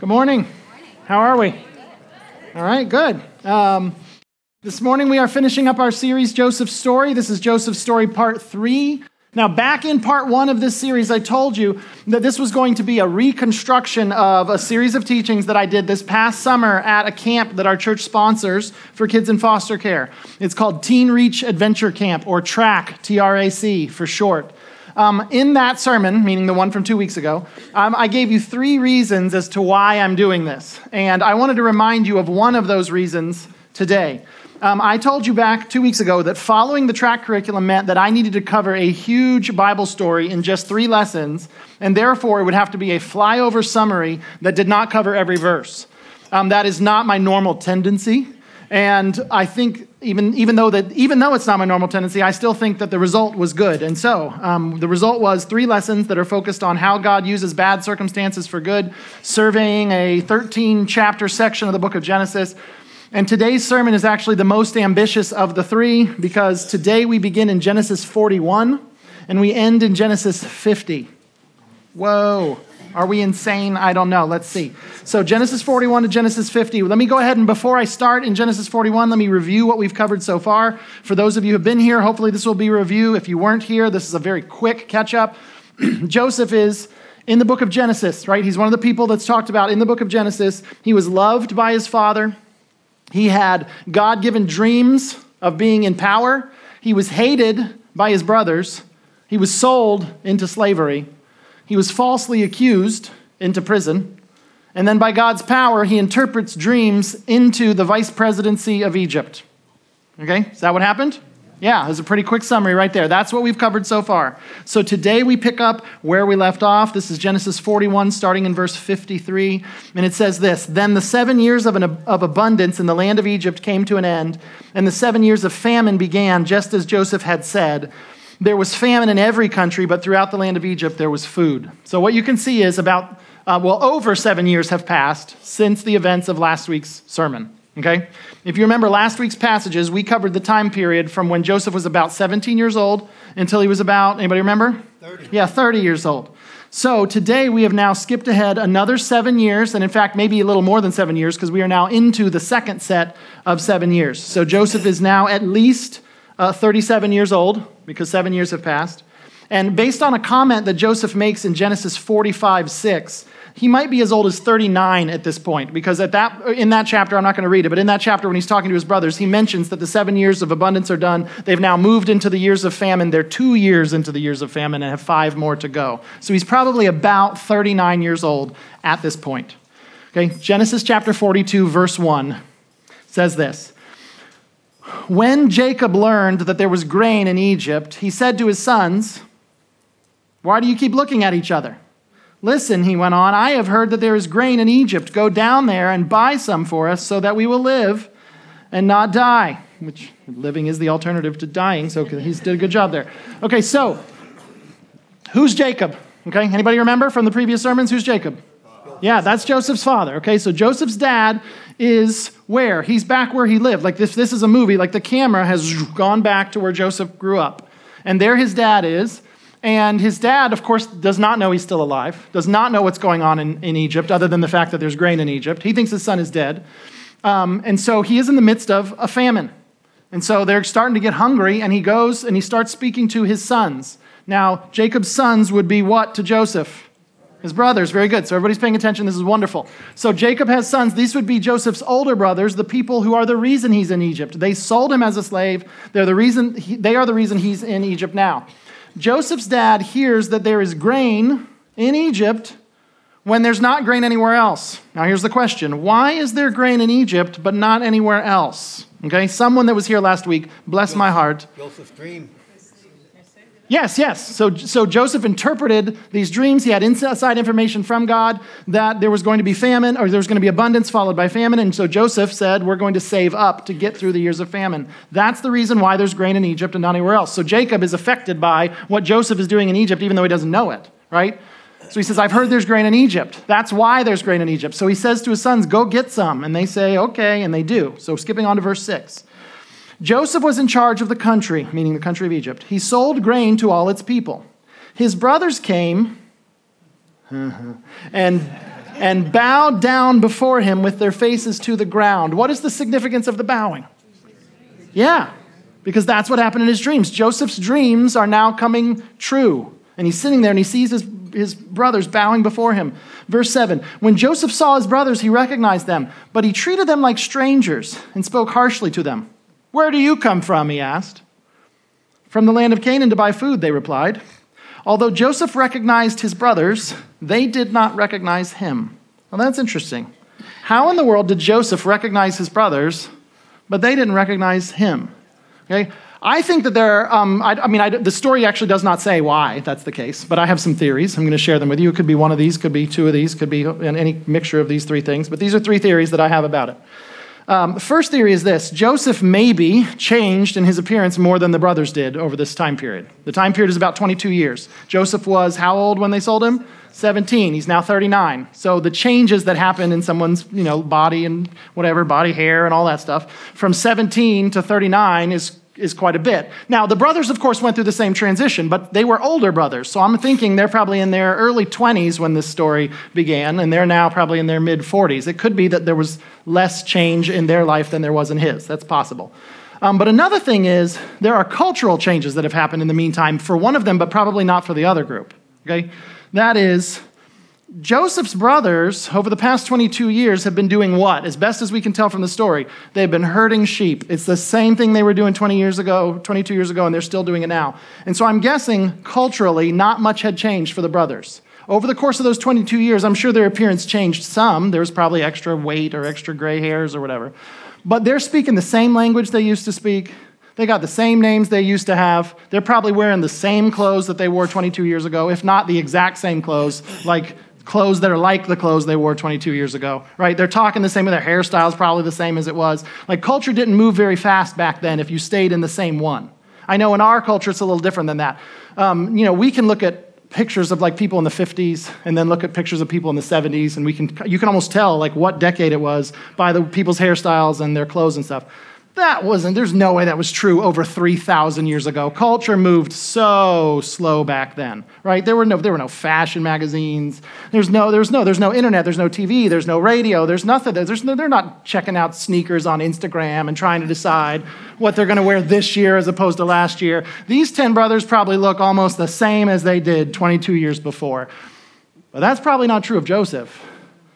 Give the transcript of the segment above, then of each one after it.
Good morning. How are we? All right, good. Um, this morning we are finishing up our series, Joseph's Story. This is Joseph's Story Part 3. Now, back in part one of this series, I told you that this was going to be a reconstruction of a series of teachings that I did this past summer at a camp that our church sponsors for kids in foster care. It's called Teen Reach Adventure Camp, or TRAC, T R A C for short. Um, in that sermon, meaning the one from two weeks ago, um, I gave you three reasons as to why I'm doing this. And I wanted to remind you of one of those reasons today. Um, I told you back two weeks ago that following the TRAC curriculum meant that I needed to cover a huge Bible story in just three lessons, and therefore it would have to be a flyover summary that did not cover every verse. Um, that is not my normal tendency. And I think even, even, though that, even though it's not my normal tendency, I still think that the result was good. And so um, the result was three lessons that are focused on how God uses bad circumstances for good, surveying a 13 chapter section of the book of Genesis. And today's sermon is actually the most ambitious of the three because today we begin in Genesis 41 and we end in Genesis 50. Whoa. Are we insane? I don't know. Let's see. So, Genesis 41 to Genesis 50. Let me go ahead and before I start in Genesis 41, let me review what we've covered so far. For those of you who have been here, hopefully this will be a review. If you weren't here, this is a very quick catch up. Joseph is in the book of Genesis, right? He's one of the people that's talked about in the book of Genesis. He was loved by his father, he had God given dreams of being in power, he was hated by his brothers, he was sold into slavery. He was falsely accused into prison. And then, by God's power, he interprets dreams into the vice presidency of Egypt. Okay, is that what happened? Yeah, there's a pretty quick summary right there. That's what we've covered so far. So today we pick up where we left off. This is Genesis 41, starting in verse 53. And it says this Then the seven years of, an, of abundance in the land of Egypt came to an end, and the seven years of famine began, just as Joseph had said. There was famine in every country, but throughout the land of Egypt there was food. So, what you can see is about, uh, well, over seven years have passed since the events of last week's sermon. Okay? If you remember last week's passages, we covered the time period from when Joseph was about 17 years old until he was about, anybody remember? 30. Yeah, 30 years old. So today we have now skipped ahead another seven years, and in fact, maybe a little more than seven years, because we are now into the second set of seven years. So Joseph is now at least uh, 37 years old, because seven years have passed. And based on a comment that Joseph makes in Genesis 45 6, he might be as old as 39 at this point, because at that, in that chapter, I'm not going to read it, but in that chapter, when he's talking to his brothers, he mentions that the seven years of abundance are done. They've now moved into the years of famine. They're two years into the years of famine and have five more to go. So he's probably about 39 years old at this point. Okay, Genesis chapter 42, verse 1 says this when Jacob learned that there was grain in Egypt, he said to his sons, Why do you keep looking at each other? Listen, he went on, I have heard that there is grain in Egypt. Go down there and buy some for us so that we will live and not die. Which living is the alternative to dying, so he's did a good job there. Okay, so who's Jacob? Okay, anybody remember from the previous sermons? Who's Jacob? Yeah, that's Joseph's father. Okay, so Joseph's dad is where? He's back where he lived. Like this, this is a movie, like the camera has gone back to where Joseph grew up. And there his dad is. And his dad, of course, does not know he's still alive, does not know what's going on in, in Egypt, other than the fact that there's grain in Egypt. He thinks his son is dead. Um, and so he is in the midst of a famine. And so they're starting to get hungry, and he goes and he starts speaking to his sons. Now, Jacob's sons would be what to Joseph? His brothers, very good. So everybody's paying attention. This is wonderful. So Jacob has sons. These would be Joseph's older brothers, the people who are the reason he's in Egypt. They sold him as a slave. They're the reason he, they are the reason he's in Egypt now. Joseph's dad hears that there is grain in Egypt when there's not grain anywhere else. Now here's the question. Why is there grain in Egypt but not anywhere else? Okay? Someone that was here last week, bless my heart. Joseph's dream. Yes, yes. So, so Joseph interpreted these dreams. He had inside information from God that there was going to be famine or there was going to be abundance followed by famine. And so Joseph said, We're going to save up to get through the years of famine. That's the reason why there's grain in Egypt and not anywhere else. So Jacob is affected by what Joseph is doing in Egypt, even though he doesn't know it, right? So he says, I've heard there's grain in Egypt. That's why there's grain in Egypt. So he says to his sons, Go get some. And they say, Okay. And they do. So skipping on to verse 6. Joseph was in charge of the country, meaning the country of Egypt. He sold grain to all its people. His brothers came and and bowed down before him with their faces to the ground. What is the significance of the bowing? Yeah, because that's what happened in his dreams. Joseph's dreams are now coming true. And he's sitting there and he sees his, his brothers bowing before him. Verse 7 When Joseph saw his brothers, he recognized them, but he treated them like strangers and spoke harshly to them. Where do you come from? he asked. From the land of Canaan to buy food, they replied. Although Joseph recognized his brothers, they did not recognize him. Well, that's interesting. How in the world did Joseph recognize his brothers, but they didn't recognize him? Okay? I think that there, um, I, I, mean, I, the story actually does not say why that's the case, but I have some theories. I'm going to share them with you. It could be one of these, could be two of these, could be any mixture of these three things, but these are three theories that I have about it. Um, first theory is this Joseph maybe changed in his appearance more than the brothers did over this time period. The time period is about 22 years. Joseph was how old when they sold him? 17. He's now 39. So the changes that happen in someone's, you know, body and whatever, body hair and all that stuff, from 17 to 39 is is quite a bit. Now, the brothers, of course, went through the same transition, but they were older brothers. So I'm thinking they're probably in their early 20s when this story began, and they're now probably in their mid 40s. It could be that there was less change in their life than there was in his. That's possible. Um, but another thing is, there are cultural changes that have happened in the meantime for one of them, but probably not for the other group. Okay? That is, Joseph's brothers, over the past 22 years, have been doing what? As best as we can tell from the story, they've been herding sheep. It's the same thing they were doing 20 years ago, 22 years ago, and they're still doing it now. And so I'm guessing culturally, not much had changed for the brothers. Over the course of those 22 years, I'm sure their appearance changed some. There was probably extra weight or extra gray hairs or whatever. But they're speaking the same language they used to speak. They got the same names they used to have. They're probably wearing the same clothes that they wore 22 years ago, if not the exact same clothes, like clothes that are like the clothes they wore 22 years ago, right? They're talking the same, their hairstyle's probably the same as it was. Like culture didn't move very fast back then if you stayed in the same one. I know in our culture it's a little different than that. Um, you know, we can look at pictures of like people in the 50s and then look at pictures of people in the 70s and we can you can almost tell like what decade it was by the people's hairstyles and their clothes and stuff that wasn't, there's no way that was true over 3,000 years ago. Culture moved so slow back then, right? There were no, there were no fashion magazines. There's no, there's no, there's no internet, there's no TV, there's no radio, there's nothing. There's no, they're not checking out sneakers on Instagram and trying to decide what they're going to wear this year as opposed to last year. These 10 brothers probably look almost the same as they did 22 years before. But that's probably not true of Joseph.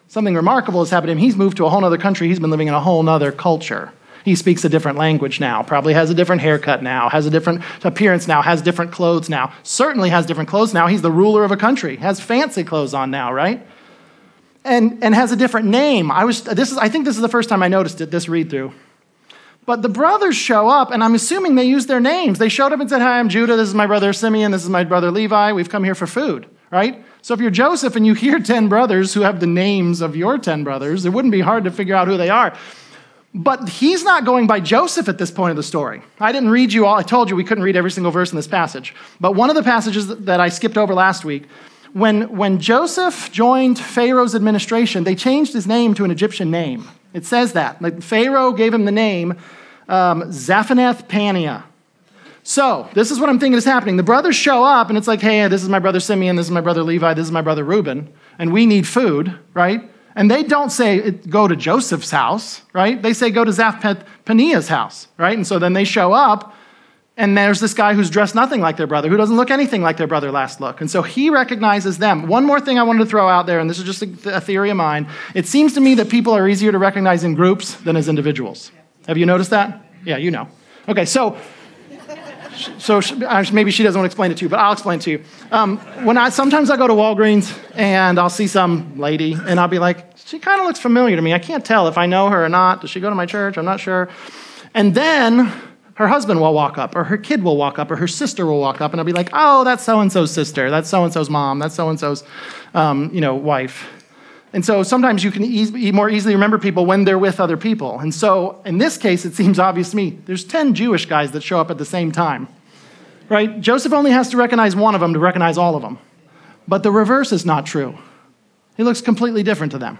Something remarkable has happened to him. He's moved to a whole other country. He's been living in a whole other culture. He speaks a different language now, probably has a different haircut now, has a different appearance now, has different clothes now, certainly has different clothes now. He's the ruler of a country, has fancy clothes on now, right? And, and has a different name. I, was, this is, I think this is the first time I noticed it, this read through. But the brothers show up, and I'm assuming they use their names. They showed up and said, Hi, I'm Judah. This is my brother Simeon. This is my brother Levi. We've come here for food, right? So if you're Joseph and you hear 10 brothers who have the names of your 10 brothers, it wouldn't be hard to figure out who they are. But he's not going by Joseph at this point of the story. I didn't read you all, I told you we couldn't read every single verse in this passage. But one of the passages that I skipped over last week, when, when Joseph joined Pharaoh's administration, they changed his name to an Egyptian name. It says that. Like Pharaoh gave him the name um, Zaphenath Paneah. So, this is what I'm thinking is happening. The brothers show up, and it's like, hey, this is my brother Simeon, this is my brother Levi, this is my brother Reuben, and we need food, right? And they don't say go to Joseph's house, right? They say go to Zaphnath house, right? And so then they show up, and there's this guy who's dressed nothing like their brother, who doesn't look anything like their brother last look. And so he recognizes them. One more thing I wanted to throw out there, and this is just a theory of mine. It seems to me that people are easier to recognize in groups than as individuals. Have you noticed that? Yeah, you know. Okay, so so maybe she doesn't want to explain it to you, but I'll explain to you. Um, when I sometimes I go to Walgreens and I'll see some lady and I'll be like, she kind of looks familiar to me. I can't tell if I know her or not. Does she go to my church? I'm not sure. And then her husband will walk up, or her kid will walk up, or her sister will walk up, and I'll be like, oh, that's so and so's sister. That's so and so's mom. That's so and so's, you know, wife. And so sometimes you can e- more easily remember people when they're with other people. And so in this case, it seems obvious to me there's 10 Jewish guys that show up at the same time. Right? Joseph only has to recognize one of them to recognize all of them. But the reverse is not true. He looks completely different to them.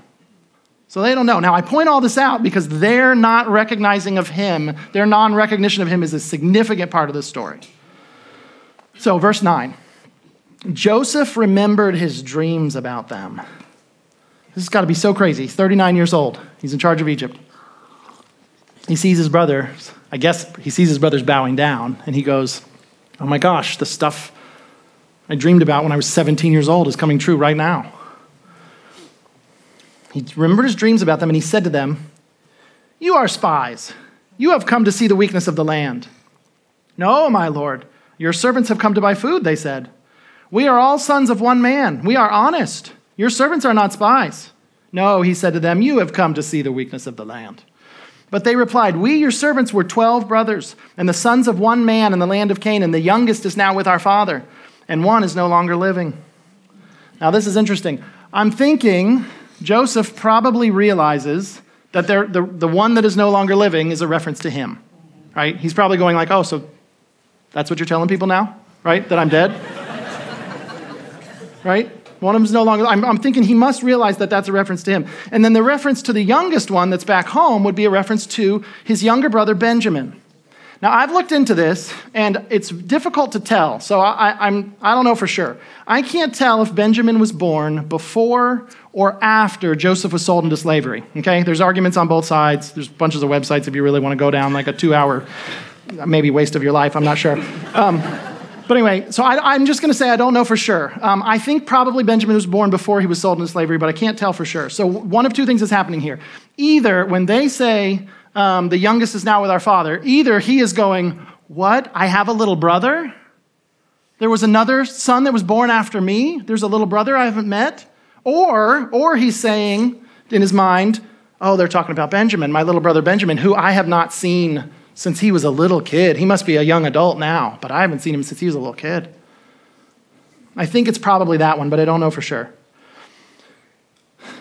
So they don't know. Now, I point all this out because their not recognizing of him, their non recognition of him, is a significant part of this story. So, verse 9 Joseph remembered his dreams about them. This has got to be so crazy. He's 39 years old. He's in charge of Egypt. He sees his brother, I guess he sees his brothers bowing down, and he goes, Oh my gosh, the stuff I dreamed about when I was 17 years old is coming true right now. He remembered his dreams about them, and he said to them, You are spies. You have come to see the weakness of the land. No, my lord. Your servants have come to buy food, they said. We are all sons of one man. We are honest. Your servants are not spies. No, he said to them, You have come to see the weakness of the land. But they replied, We, your servants, were twelve brothers, and the sons of one man in the land of Canaan. The youngest is now with our father, and one is no longer living. Now, this is interesting. I'm thinking Joseph probably realizes that the, the one that is no longer living is a reference to him, right? He's probably going like, Oh, so that's what you're telling people now, right? That I'm dead? right? One of them is no longer, I'm, I'm, thinking he must realize that that's a reference to him. And then the reference to the youngest one that's back home would be a reference to his younger brother Benjamin. Now, I've looked into this, and it's difficult to tell, so I, I'm, I don't know for sure. I can't tell if Benjamin was born before or after Joseph was sold into slavery. Okay? There's arguments on both sides. There's bunches of websites if you really want to go down like a two hour, maybe waste of your life, I'm not sure. Um, but anyway, so I, am just going to say I don't know for sure. Um, I think probably Benjamin was born before he was sold into slavery, but I can't tell for sure. So one of two things is happening here. Either when they say um, the youngest is now with our father, either he is going, What? I have a little brother? There was another son that was born after me. There's a little brother I haven't met. Or, or he's saying in his mind, Oh, they're talking about Benjamin, my little brother Benjamin, who I have not seen since he was a little kid. He must be a young adult now, but I haven't seen him since he was a little kid. I think it's probably that one, but I don't know for sure.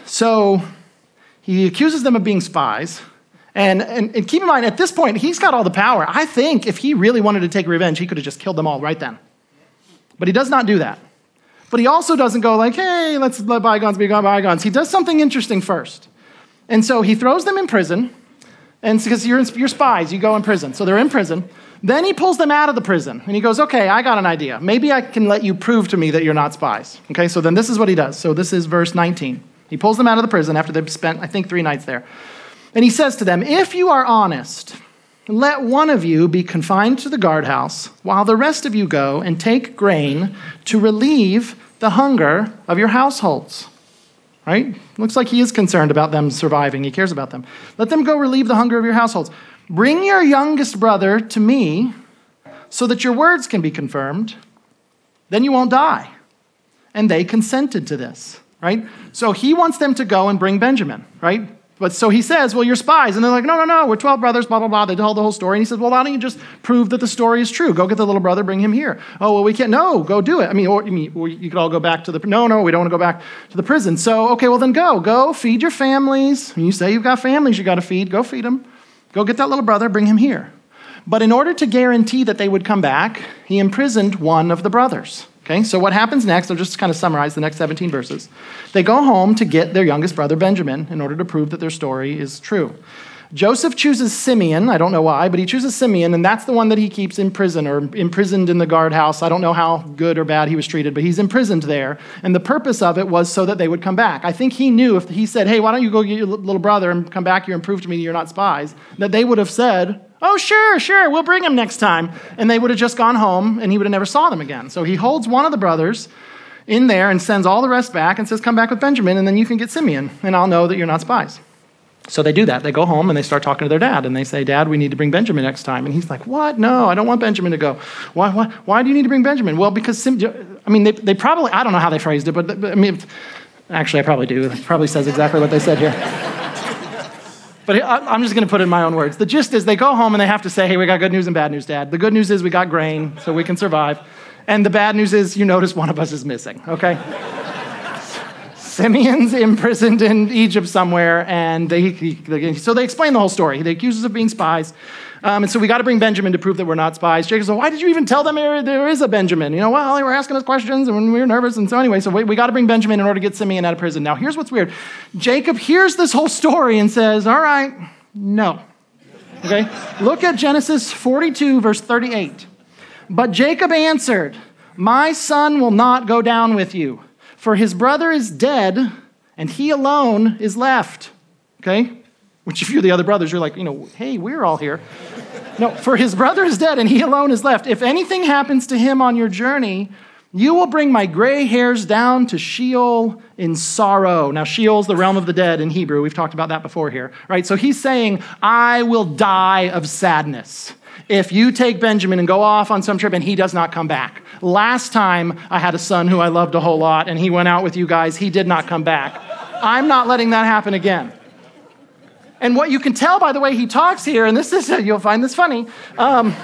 So he accuses them of being spies. And, and, and, keep in mind, at this point, he's got all the power. I think if he really wanted to take revenge, he could have just killed them all right then. But he does not do that. But he also doesn't go like, hey, let's let bygones be bygones. He does something interesting first. And so he throws them in prison and because you're, you're spies, you go in prison. So they're in prison. Then he pulls them out of the prison and he goes, Okay, I got an idea. Maybe I can let you prove to me that you're not spies. Okay, so then this is what he does. So this is verse 19. He pulls them out of the prison after they've spent, I think, three nights there. And he says to them, If you are honest, let one of you be confined to the guardhouse, while the rest of you go and take grain to relieve the hunger of your households right? Looks like he is concerned about them surviving. He cares about them. Let them go relieve the hunger of your households. Bring your youngest brother to me so that your words can be confirmed. Then you won't die. And they consented to this, right? So he wants them to go and bring Benjamin, right? But so he says, Well, you're spies. And they're like, No, no, no, we're 12 brothers, blah, blah, blah. They tell the whole story. And he says, Well, why don't you just prove that the story is true? Go get the little brother, bring him here. Oh, well, we can't. No, go do it. I mean, or, you, or you could all go back to the. No, no, we don't want to go back to the prison. So, okay, well, then go. Go feed your families. you say you've got families you got to feed, go feed them. Go get that little brother, bring him here. But in order to guarantee that they would come back, he imprisoned one of the brothers. Okay, so what happens next, I'll just kind of summarize the next 17 verses. They go home to get their youngest brother Benjamin in order to prove that their story is true. Joseph chooses Simeon. I don't know why, but he chooses Simeon, and that's the one that he keeps in prison or imprisoned in the guardhouse. I don't know how good or bad he was treated, but he's imprisoned there. And the purpose of it was so that they would come back. I think he knew if he said, Hey, why don't you go get your little brother and come back here and prove to me you're not spies, that they would have said, Oh, sure, sure, we'll bring him next time. And they would have just gone home and he would have never saw them again. So he holds one of the brothers in there and sends all the rest back and says, Come back with Benjamin, and then you can get Simeon, and I'll know that you're not spies. So they do that. They go home and they start talking to their dad, and they say, Dad, we need to bring Benjamin next time. And he's like, What? No, I don't want Benjamin to go. Why, why, why do you need to bring Benjamin? Well, because, Sim- I mean, they, they probably, I don't know how they phrased it, but, but I mean, actually, I probably do. It probably says exactly what they said here. But I'm just going to put it in my own words. The gist is they go home and they have to say, hey, we got good news and bad news, Dad. The good news is we got grain, so we can survive. And the bad news is you notice one of us is missing, okay? Simeon's imprisoned in Egypt somewhere, and they, he, so they explain the whole story. They accuse us of being spies. Um, and so we got to bring Benjamin to prove that we're not spies. Jacob said, Why did you even tell them there is a Benjamin? You know, well, they were asking us questions and we were nervous. And so, anyway, so we, we got to bring Benjamin in order to get Simeon out of prison. Now, here's what's weird Jacob hears this whole story and says, All right, no. Okay? Look at Genesis 42, verse 38. But Jacob answered, My son will not go down with you, for his brother is dead and he alone is left. Okay? Which, if you're the other brothers, you're like, you know, hey, we're all here. no, for his brother is dead and he alone is left. If anything happens to him on your journey, you will bring my gray hairs down to Sheol in sorrow. Now, Sheol's the realm of the dead in Hebrew. We've talked about that before here, right? So he's saying, I will die of sadness if you take Benjamin and go off on some trip and he does not come back. Last time I had a son who I loved a whole lot and he went out with you guys, he did not come back. I'm not letting that happen again. And what you can tell by the way he talks here, and this is, you'll find this funny. Um,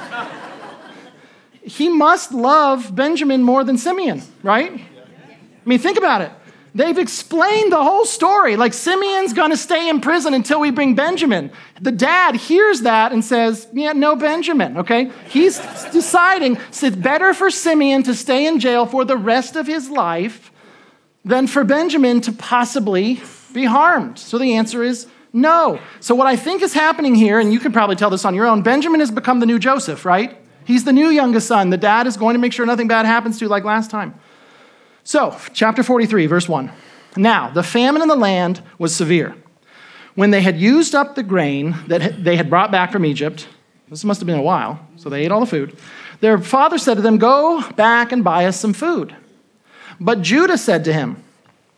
he must love Benjamin more than Simeon, right? I mean, think about it. They've explained the whole story. Like, Simeon's gonna stay in prison until we bring Benjamin. The dad hears that and says, Yeah, no Benjamin, okay? He's deciding it's better for Simeon to stay in jail for the rest of his life than for Benjamin to possibly be harmed. So the answer is no. So, what I think is happening here, and you can probably tell this on your own, Benjamin has become the new Joseph, right? He's the new youngest son. The dad is going to make sure nothing bad happens to, like last time. So, chapter 43, verse 1. Now, the famine in the land was severe. When they had used up the grain that they had brought back from Egypt, this must have been a while, so they ate all the food. Their father said to them, Go back and buy us some food. But Judah said to him,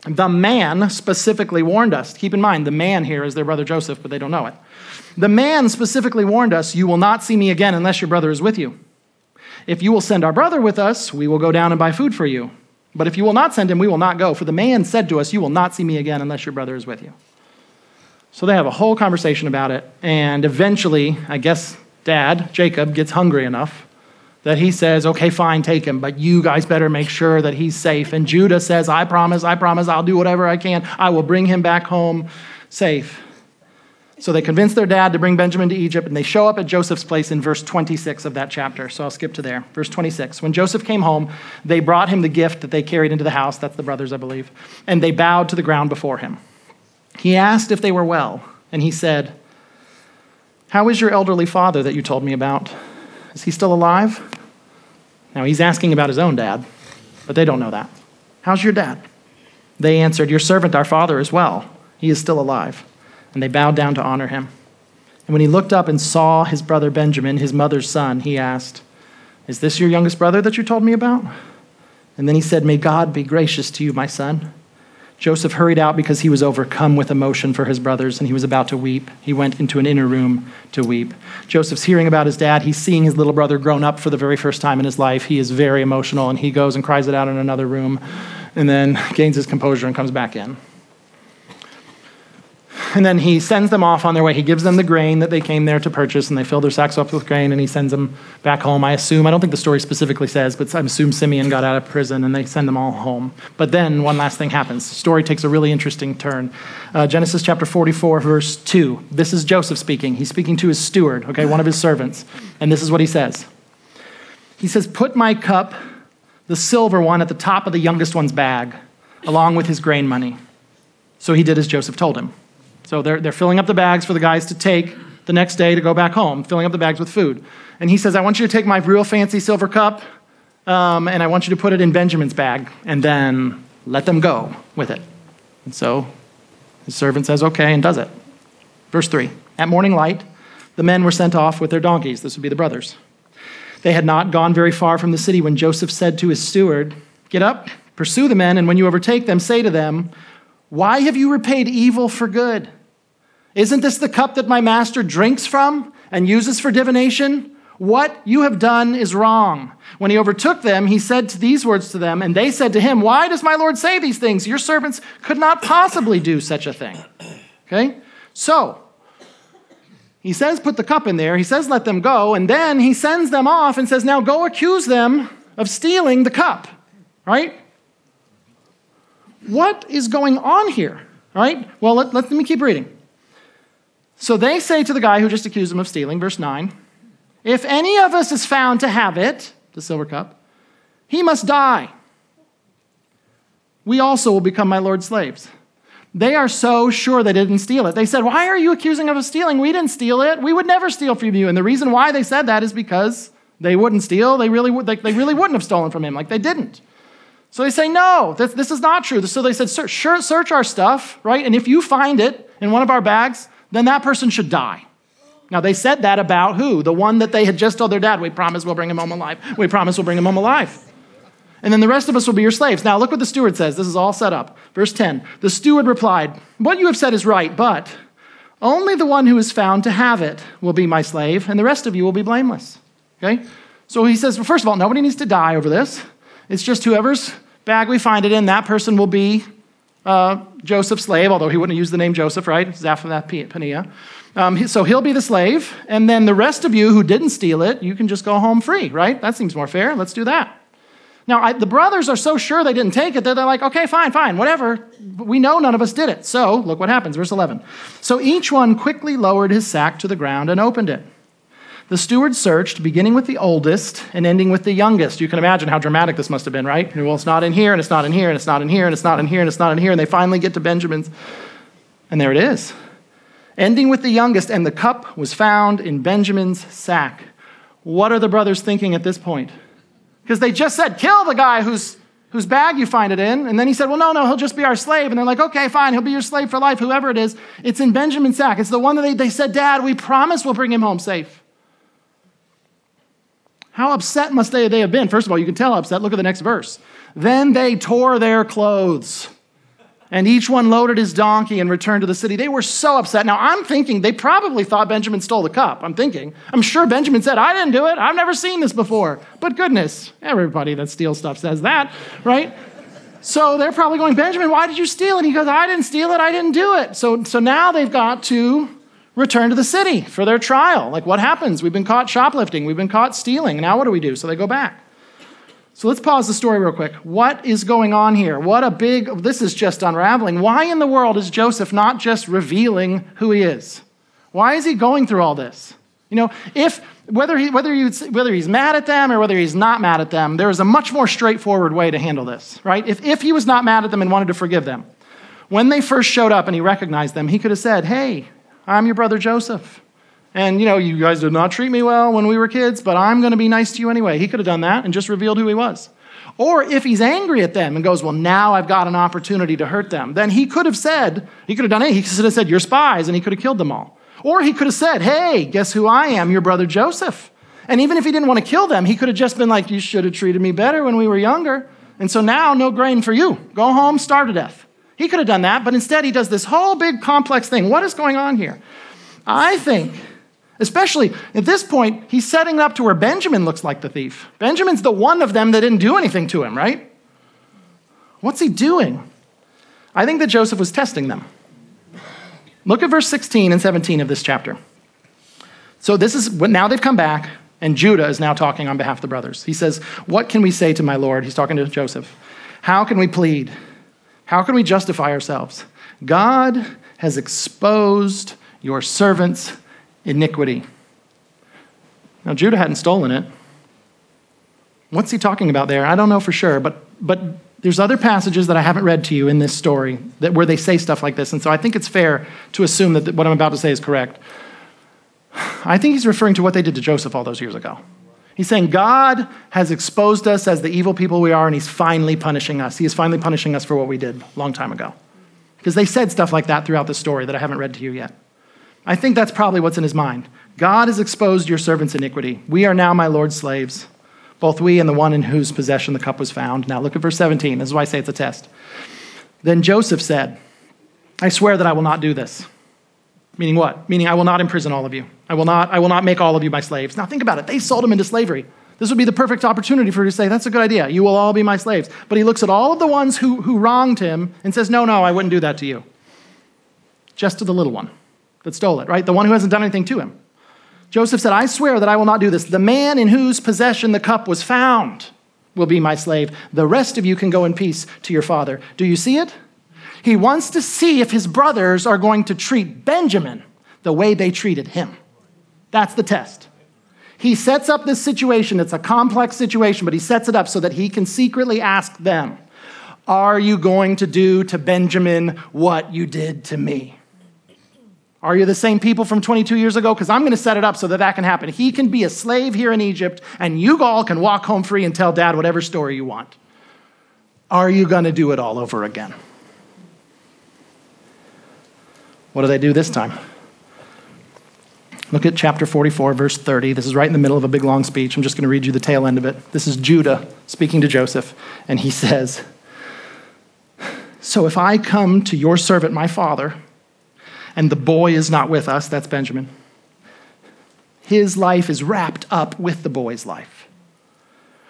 The man specifically warned us. Keep in mind, the man here is their brother Joseph, but they don't know it. The man specifically warned us, You will not see me again unless your brother is with you. If you will send our brother with us, we will go down and buy food for you. But if you will not send him, we will not go. For the man said to us, You will not see me again unless your brother is with you. So they have a whole conversation about it. And eventually, I guess dad, Jacob, gets hungry enough that he says, Okay, fine, take him, but you guys better make sure that he's safe. And Judah says, I promise, I promise, I'll do whatever I can. I will bring him back home safe. So they convince their dad to bring Benjamin to Egypt, and they show up at Joseph's place in verse 26 of that chapter. So I'll skip to there. Verse 26. When Joseph came home, they brought him the gift that they carried into the house. That's the brothers, I believe. And they bowed to the ground before him. He asked if they were well, and he said, How is your elderly father that you told me about? Is he still alive? Now he's asking about his own dad, but they don't know that. How's your dad? They answered, Your servant, our father, is well. He is still alive and they bowed down to honor him. And when he looked up and saw his brother Benjamin, his mother's son, he asked, Is this your youngest brother that you told me about? And then he said, May God be gracious to you, my son. Joseph hurried out because he was overcome with emotion for his brothers and he was about to weep. He went into an inner room to weep. Joseph's hearing about his dad. He's seeing his little brother grown up for the very first time in his life. He is very emotional and he goes and cries it out in another room and then gains his composure and comes back in. And then he sends them off on their way. He gives them the grain that they came there to purchase, and they fill their sacks up with grain, and he sends them back home. I assume, I don't think the story specifically says, but I assume Simeon got out of prison, and they send them all home. But then one last thing happens. The story takes a really interesting turn. Uh, Genesis chapter 44, verse 2. This is Joseph speaking. He's speaking to his steward, okay, one of his servants. And this is what he says He says, Put my cup, the silver one, at the top of the youngest one's bag, along with his grain money. So he did as Joseph told him. So they're, they're filling up the bags for the guys to take the next day to go back home, filling up the bags with food. And he says, I want you to take my real fancy silver cup um, and I want you to put it in Benjamin's bag and then let them go with it. And so his servant says, okay, and does it. Verse 3 At morning light, the men were sent off with their donkeys. This would be the brothers. They had not gone very far from the city when Joseph said to his steward, Get up, pursue the men, and when you overtake them, say to them, Why have you repaid evil for good? Isn't this the cup that my master drinks from and uses for divination? What you have done is wrong. When he overtook them, he said these words to them, and they said to him, Why does my Lord say these things? Your servants could not possibly do such a thing. Okay? So, he says, Put the cup in there. He says, Let them go. And then he sends them off and says, Now go accuse them of stealing the cup. Right? What is going on here? Right? Well, let, let me keep reading. So they say to the guy who just accused him of stealing, verse 9, if any of us is found to have it, the silver cup, he must die. We also will become my Lord's slaves. They are so sure they didn't steal it. They said, Why are you accusing us of stealing? We didn't steal it. We would never steal from you. And the reason why they said that is because they wouldn't steal. They really, would, they, they really wouldn't have stolen from him, like they didn't. So they say, no, this, this is not true. So they said, search, search our stuff, right? And if you find it in one of our bags, then that person should die. Now, they said that about who? The one that they had just told their dad, we promise we'll bring him home alive. We promise we'll bring him home alive. And then the rest of us will be your slaves. Now, look what the steward says. This is all set up. Verse 10 The steward replied, What you have said is right, but only the one who is found to have it will be my slave, and the rest of you will be blameless. Okay? So he says, well, first of all, nobody needs to die over this. It's just whoever's bag we find it in, that person will be uh, Joseph's slave, although he wouldn't use the name Joseph, right? Zaphenath Paneah. Um, so he'll be the slave, and then the rest of you who didn't steal it, you can just go home free, right? That seems more fair. Let's do that. Now, I, the brothers are so sure they didn't take it that they're like, okay, fine, fine, whatever. We know none of us did it. So look what happens, verse 11. So each one quickly lowered his sack to the ground and opened it. The steward searched, beginning with the oldest and ending with the youngest. You can imagine how dramatic this must have been, right? Well, it's not in here, and it's not in here, and it's not in here, and it's not in here, and it's not in here. And they finally get to Benjamin's, and there it is. Ending with the youngest, and the cup was found in Benjamin's sack. What are the brothers thinking at this point? Because they just said, kill the guy whose, whose bag you find it in. And then he said, well, no, no, he'll just be our slave. And they're like, okay, fine, he'll be your slave for life, whoever it is. It's in Benjamin's sack. It's the one that they, they said, Dad, we promise we'll bring him home safe. How upset must they, they have been? First of all, you can tell upset. Look at the next verse. Then they tore their clothes, and each one loaded his donkey and returned to the city. They were so upset. Now, I'm thinking they probably thought Benjamin stole the cup. I'm thinking. I'm sure Benjamin said, I didn't do it. I've never seen this before. But goodness, everybody that steals stuff says that, right? So they're probably going, Benjamin, why did you steal it? And he goes, I didn't steal it. I didn't do it. So, so now they've got to return to the city for their trial. Like, what happens? We've been caught shoplifting, we've been caught stealing. Now, what do we do? So they go back. So let's pause the story real quick. What is going on here? What a big, this is just unraveling. Why in the world is Joseph not just revealing who he is? Why is he going through all this? You know, if whether, he, whether, he, whether he's mad at them or whether he's not mad at them, there is a much more straightforward way to handle this, right? If, if he was not mad at them and wanted to forgive them, when they first showed up and he recognized them, he could have said, Hey, I'm your brother Joseph. And, you know, you guys did not treat me well when we were kids, but I'm going to be nice to you anyway. He could have done that and just revealed who he was. Or if he's angry at them and goes, Well, now I've got an opportunity to hurt them, then he could have said, He could have done it. He could have said, You're spies, and he could have killed them all. Or he could have said, Hey, guess who I am? Your brother Joseph. And even if he didn't want to kill them, he could have just been like, You should have treated me better when we were younger. And so now, no grain for you. Go home, starve to death. He could have done that, but instead he does this whole big complex thing. What is going on here? I think, especially at this point, he's setting up to where Benjamin looks like the thief. Benjamin's the one of them that didn't do anything to him, right? What's he doing? I think that Joseph was testing them. Look at verse 16 and 17 of this chapter. So this is now they've come back, and Judah is now talking on behalf of the brothers. He says, What can we say to my Lord? He's talking to Joseph. How can we plead? How can we justify ourselves? God has exposed your servant's iniquity. Now, Judah hadn't stolen it. What's he talking about there? I don't know for sure, but, but there's other passages that I haven't read to you in this story that, where they say stuff like this, and so I think it's fair to assume that what I'm about to say is correct. I think he's referring to what they did to Joseph all those years ago. He's saying God has exposed us as the evil people we are, and He's finally punishing us. He is finally punishing us for what we did a long time ago. Because they said stuff like that throughout the story that I haven't read to you yet. I think that's probably what's in his mind. God has exposed your servant's iniquity. We are now my Lord's slaves, both we and the one in whose possession the cup was found. Now look at verse 17. This is why I say it's a test. Then Joseph said, I swear that I will not do this. Meaning what? Meaning I will not imprison all of you. I will not, I will not make all of you my slaves. Now think about it. They sold him into slavery. This would be the perfect opportunity for him to say, That's a good idea. You will all be my slaves. But he looks at all of the ones who, who wronged him and says, No, no, I wouldn't do that to you. Just to the little one that stole it, right? The one who hasn't done anything to him. Joseph said, I swear that I will not do this. The man in whose possession the cup was found will be my slave. The rest of you can go in peace to your father. Do you see it? He wants to see if his brothers are going to treat Benjamin the way they treated him. That's the test. He sets up this situation. It's a complex situation, but he sets it up so that he can secretly ask them, Are you going to do to Benjamin what you did to me? Are you the same people from 22 years ago? Because I'm going to set it up so that that can happen. He can be a slave here in Egypt, and you all can walk home free and tell dad whatever story you want. Are you going to do it all over again? What do they do this time? Look at chapter 44, verse 30. This is right in the middle of a big long speech. I'm just going to read you the tail end of it. This is Judah speaking to Joseph, and he says, So if I come to your servant, my father, and the boy is not with us, that's Benjamin, his life is wrapped up with the boy's life.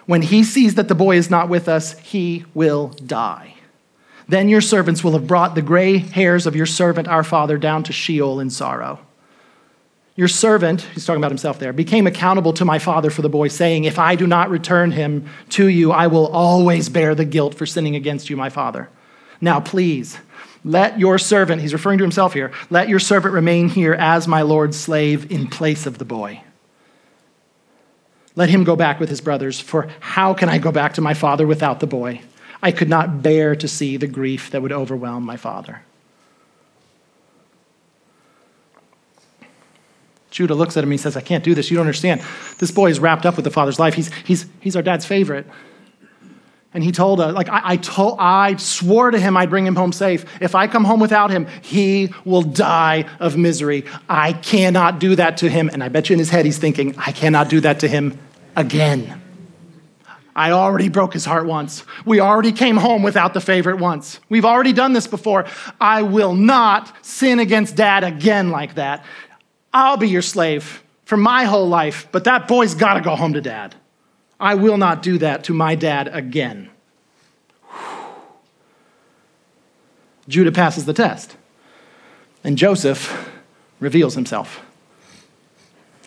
When he sees that the boy is not with us, he will die. Then your servants will have brought the gray hairs of your servant, our father, down to Sheol in sorrow. Your servant, he's talking about himself there, became accountable to my father for the boy, saying, If I do not return him to you, I will always bear the guilt for sinning against you, my father. Now, please, let your servant, he's referring to himself here, let your servant remain here as my Lord's slave in place of the boy. Let him go back with his brothers, for how can I go back to my father without the boy? I could not bear to see the grief that would overwhelm my father. Judah looks at him and he says, I can't do this. You don't understand. This boy is wrapped up with the father's life. He's, he's, he's our dad's favorite. And he told us, like, I, I, told, I swore to him I'd bring him home safe. If I come home without him, he will die of misery. I cannot do that to him. And I bet you in his head he's thinking, I cannot do that to him again. I already broke his heart once. We already came home without the favorite once. We've already done this before. I will not sin against dad again like that. I'll be your slave for my whole life, but that boy's got to go home to dad. I will not do that to my dad again. Judah passes the test, and Joseph reveals himself.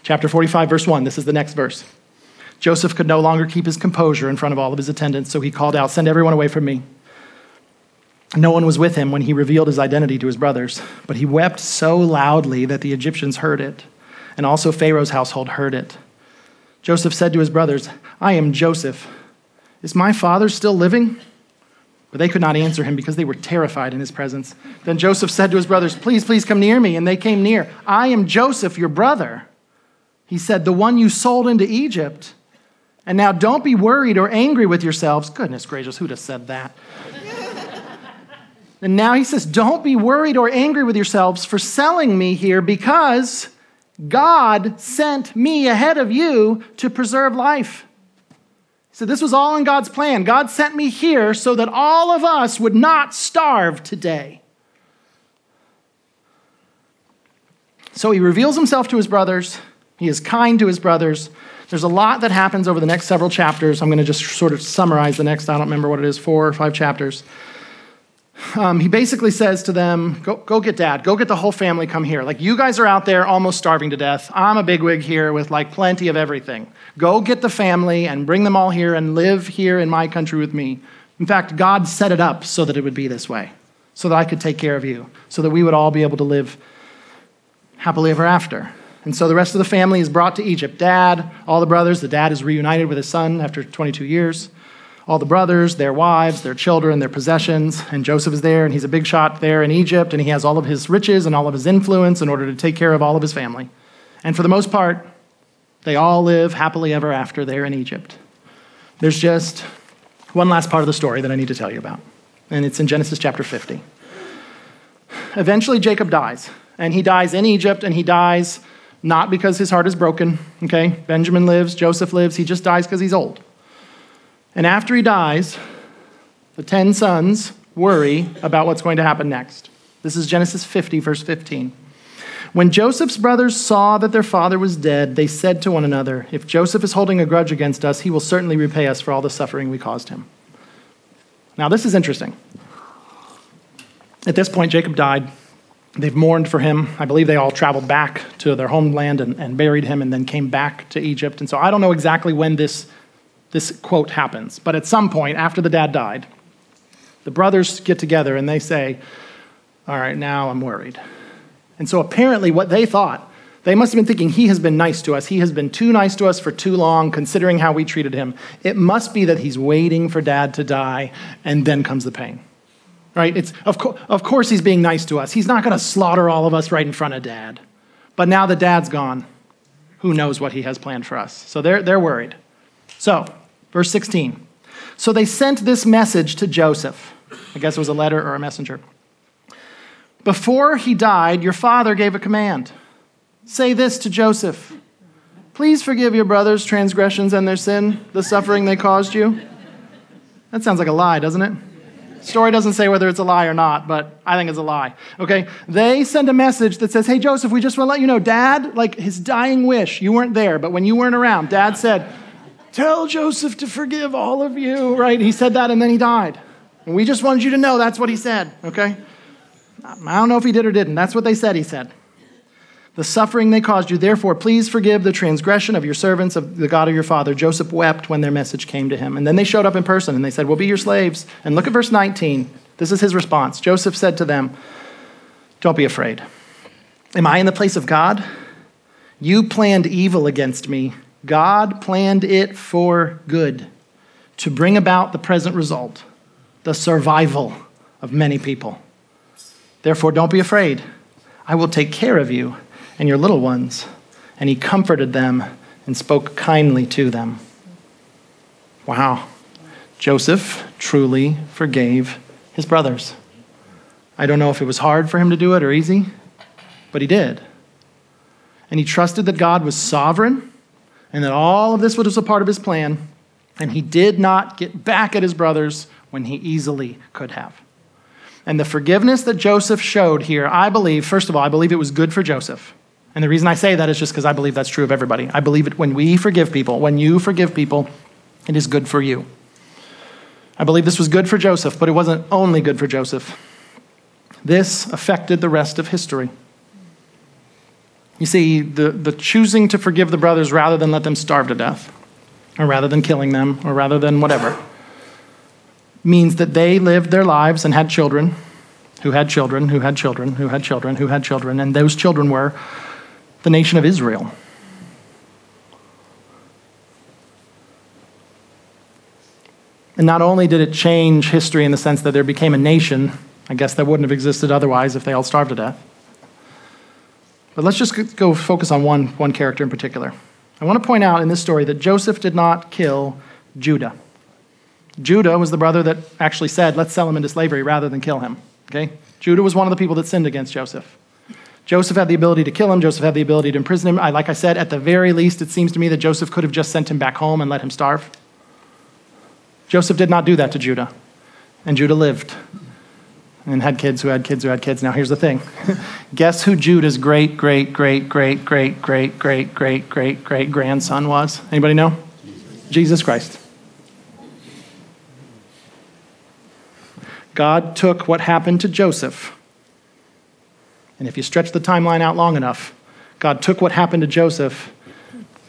Chapter 45, verse 1, this is the next verse. Joseph could no longer keep his composure in front of all of his attendants, so he called out, Send everyone away from me. No one was with him when he revealed his identity to his brothers, but he wept so loudly that the Egyptians heard it, and also Pharaoh's household heard it. Joseph said to his brothers, I am Joseph. Is my father still living? But they could not answer him because they were terrified in his presence. Then Joseph said to his brothers, Please, please come near me. And they came near. I am Joseph, your brother. He said, The one you sold into Egypt. And now don't be worried or angry with yourselves. Goodness gracious, who'd have said that? And now he says, Don't be worried or angry with yourselves for selling me here because God sent me ahead of you to preserve life. So this was all in God's plan. God sent me here so that all of us would not starve today. So he reveals himself to his brothers. He is kind to his brothers. There's a lot that happens over the next several chapters. I'm going to just sort of summarize the next, I don't remember what it is, four or five chapters um, he basically says to them, go, go get dad, go get the whole family, come here. Like, you guys are out there almost starving to death. I'm a bigwig here with like plenty of everything. Go get the family and bring them all here and live here in my country with me. In fact, God set it up so that it would be this way, so that I could take care of you, so that we would all be able to live happily ever after. And so the rest of the family is brought to Egypt. Dad, all the brothers, the dad is reunited with his son after 22 years all the brothers, their wives, their children, their possessions. And Joseph is there, and he's a big shot there in Egypt, and he has all of his riches and all of his influence in order to take care of all of his family. And for the most part, they all live happily ever after there in Egypt. There's just one last part of the story that I need to tell you about, and it's in Genesis chapter 50. Eventually, Jacob dies, and he dies in Egypt, and he dies not because his heart is broken, okay? Benjamin lives, Joseph lives, he just dies because he's old. And after he dies, the 10 sons worry about what's going to happen next. This is Genesis 50, verse 15. When Joseph's brothers saw that their father was dead, they said to one another, If Joseph is holding a grudge against us, he will certainly repay us for all the suffering we caused him. Now, this is interesting. At this point, Jacob died. They've mourned for him. I believe they all traveled back to their homeland and, and buried him and then came back to Egypt. And so I don't know exactly when this this quote happens. But at some point, after the dad died, the brothers get together and they say, All right, now I'm worried. And so apparently, what they thought, they must have been thinking, He has been nice to us. He has been too nice to us for too long, considering how we treated him. It must be that he's waiting for dad to die, and then comes the pain. Right? It's, of, co- of course, he's being nice to us. He's not going to slaughter all of us right in front of dad. But now that dad's gone, who knows what he has planned for us? So they're, they're worried. So, Verse 16. So they sent this message to Joseph. I guess it was a letter or a messenger. Before he died, your father gave a command. Say this to Joseph Please forgive your brothers' transgressions and their sin, the suffering they caused you. That sounds like a lie, doesn't it? Story doesn't say whether it's a lie or not, but I think it's a lie. Okay? They send a message that says, Hey, Joseph, we just want to let you know, Dad, like his dying wish, you weren't there, but when you weren't around, Dad said, Tell Joseph to forgive all of you, right? He said that and then he died. And we just wanted you to know that's what he said, okay? I don't know if he did or didn't. That's what they said he said. The suffering they caused you, therefore, please forgive the transgression of your servants of the God of your father. Joseph wept when their message came to him. And then they showed up in person and they said, We'll be your slaves. And look at verse 19. This is his response. Joseph said to them, Don't be afraid. Am I in the place of God? You planned evil against me. God planned it for good, to bring about the present result, the survival of many people. Therefore, don't be afraid. I will take care of you and your little ones. And he comforted them and spoke kindly to them. Wow. Joseph truly forgave his brothers. I don't know if it was hard for him to do it or easy, but he did. And he trusted that God was sovereign and that all of this was a part of his plan, and he did not get back at his brothers when he easily could have. And the forgiveness that Joseph showed here, I believe, first of all, I believe it was good for Joseph. And the reason I say that is just because I believe that's true of everybody. I believe it when we forgive people, when you forgive people, it is good for you. I believe this was good for Joseph, but it wasn't only good for Joseph. This affected the rest of history. You see, the, the choosing to forgive the brothers rather than let them starve to death, or rather than killing them, or rather than whatever, means that they lived their lives and had children, who had children, who had children, who had children, who had children, and those children were the nation of Israel. And not only did it change history in the sense that there became a nation, I guess that wouldn't have existed otherwise if they all starved to death. But let's just go focus on one, one character in particular. I want to point out in this story that Joseph did not kill Judah. Judah was the brother that actually said, let's sell him into slavery rather than kill him. Okay? Judah was one of the people that sinned against Joseph. Joseph had the ability to kill him. Joseph had the ability to imprison him. I, like I said, at the very least, it seems to me that Joseph could have just sent him back home and let him starve. Joseph did not do that to Judah. And Judah lived and had kids who had kids who had kids. Now, here's the thing guess who Judah's great, great, great, great, great, great, great, great, great, great grandson was? Anybody know? Jesus Christ. God took what happened to Joseph and if you stretch the timeline out long enough, God took what happened to Joseph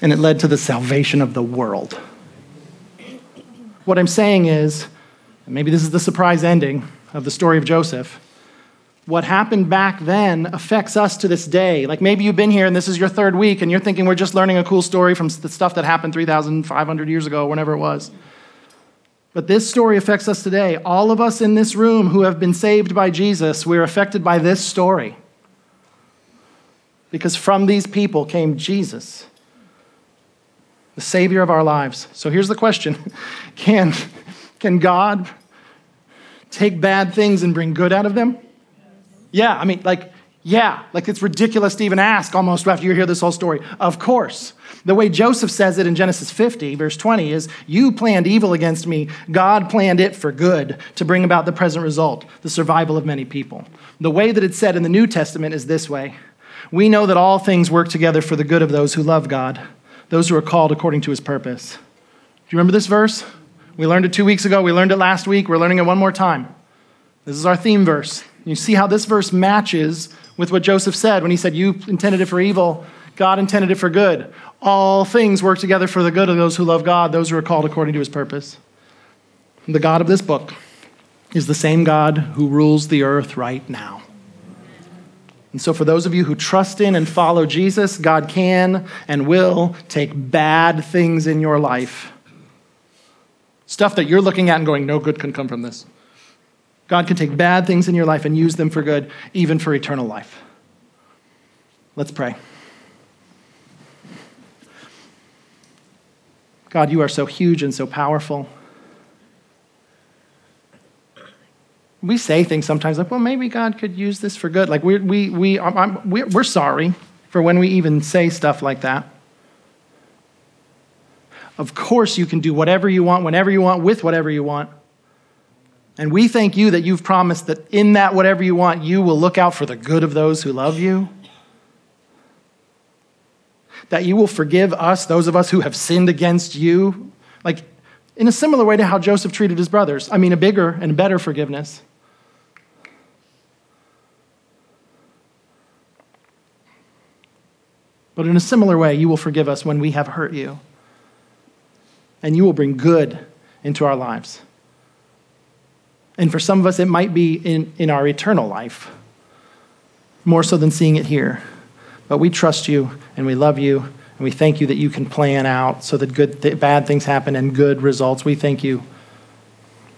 and it led to the salvation of the world. What I'm saying is, maybe this is the surprise ending of the story of Joseph. What happened back then affects us to this day. Like maybe you've been here and this is your third week and you're thinking we're just learning a cool story from the stuff that happened 3,500 years ago, whenever it was. But this story affects us today. All of us in this room who have been saved by Jesus, we're affected by this story because from these people came Jesus, the Savior of our lives. So here's the question Can, can God take bad things and bring good out of them? Yeah, I mean, like, yeah, like it's ridiculous to even ask almost after you hear this whole story. Of course. The way Joseph says it in Genesis 50, verse 20, is You planned evil against me. God planned it for good to bring about the present result, the survival of many people. The way that it's said in the New Testament is this way we know that all things work together for the good of those who love God, those who are called according to his purpose. Do you remember this verse? We learned it two weeks ago. We learned it last week. We're learning it one more time. This is our theme verse. You see how this verse matches with what Joseph said when he said, You intended it for evil, God intended it for good. All things work together for the good of those who love God, those who are called according to his purpose. The God of this book is the same God who rules the earth right now. And so, for those of you who trust in and follow Jesus, God can and will take bad things in your life, stuff that you're looking at and going, no good can come from this. God can take bad things in your life and use them for good, even for eternal life. Let's pray. God, you are so huge and so powerful. We say things sometimes like, well, maybe God could use this for good. Like, we, we, we, I'm, I'm, we're, we're sorry for when we even say stuff like that. Of course, you can do whatever you want, whenever you want, with whatever you want. And we thank you that you've promised that in that whatever you want, you will look out for the good of those who love you. That you will forgive us, those of us who have sinned against you. Like, in a similar way to how Joseph treated his brothers. I mean, a bigger and better forgiveness. But in a similar way, you will forgive us when we have hurt you. And you will bring good into our lives. And for some of us, it might be in, in our eternal life, more so than seeing it here. But we trust you and we love you and we thank you that you can plan out so that good, bad things happen and good results. We thank you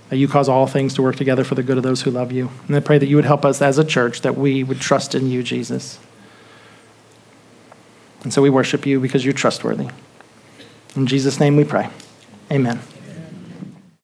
that you cause all things to work together for the good of those who love you. And I pray that you would help us as a church, that we would trust in you, Jesus. And so we worship you because you're trustworthy. In Jesus' name we pray. Amen.